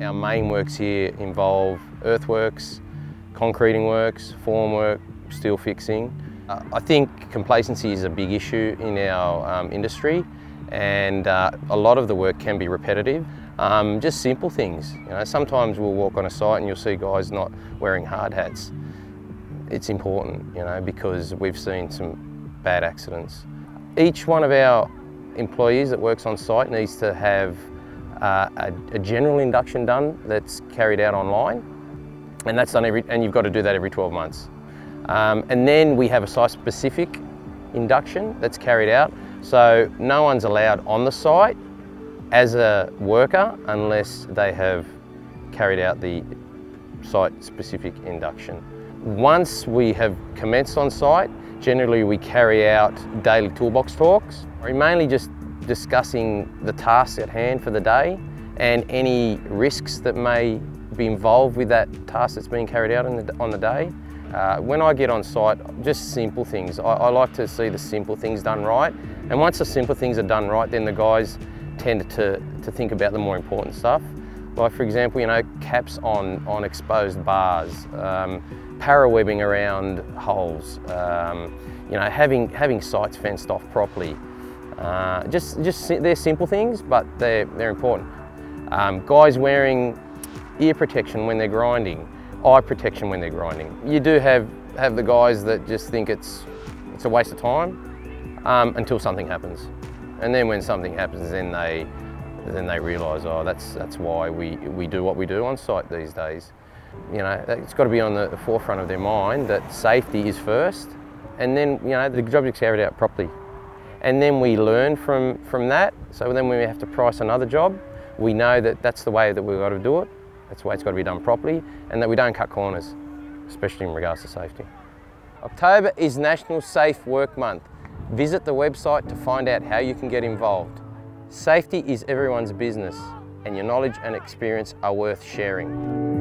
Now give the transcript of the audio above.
Our main works here involve earthworks, concreting works, formwork, steel fixing. Uh, I think complacency is a big issue in our um, industry and uh, a lot of the work can be repetitive. Um, just simple things. You know, sometimes we'll walk on a site and you'll see guys not wearing hard hats. It's important, you know, because we've seen some bad accidents. Each one of our employees that works on site needs to have uh, a, a, general induction done that's carried out online, and that's done every, and you've got to do that every 12 months. Um, and then we have a site-specific induction that's carried out, so no one's allowed on the site as a worker unless they have carried out the site-specific induction. Once we have commenced on site, generally we carry out daily toolbox talks. We're mainly just discussing the tasks at hand for the day and any risks that may be involved with that task that's being carried out the, on the day. Uh, when I get on site, just simple things. I, I, like to see the simple things done right. And once the simple things are done right, then the guys tend to, to think about the more important stuff. Like for example, you know, caps on, on exposed bars, um, para webbing around holes, um, you know, having, having sites fenced off properly. Uh, just, just they're simple things, but they're, they're important. Um, guys wearing ear protection when they're grinding, eye protection when they're grinding. You do have, have the guys that just think it's, it's a waste of time um, until something happens. And then when something happens, then they, then they realise, oh, that's, that's why we, we do what we do on site these days. You know, it's got to be on the forefront of their mind that safety is first, and then, you know, the job is carried out properly. And then we learn from, from that, so then when we have to price another job, we know that that's the way that we've got to do it, that's the way it's got to be done properly, and that we don't cut corners, especially in regards to safety. October is National Safe Work Month. Visit the website to find out how you can get involved. Safety is everyone's business, and your knowledge and experience are worth sharing.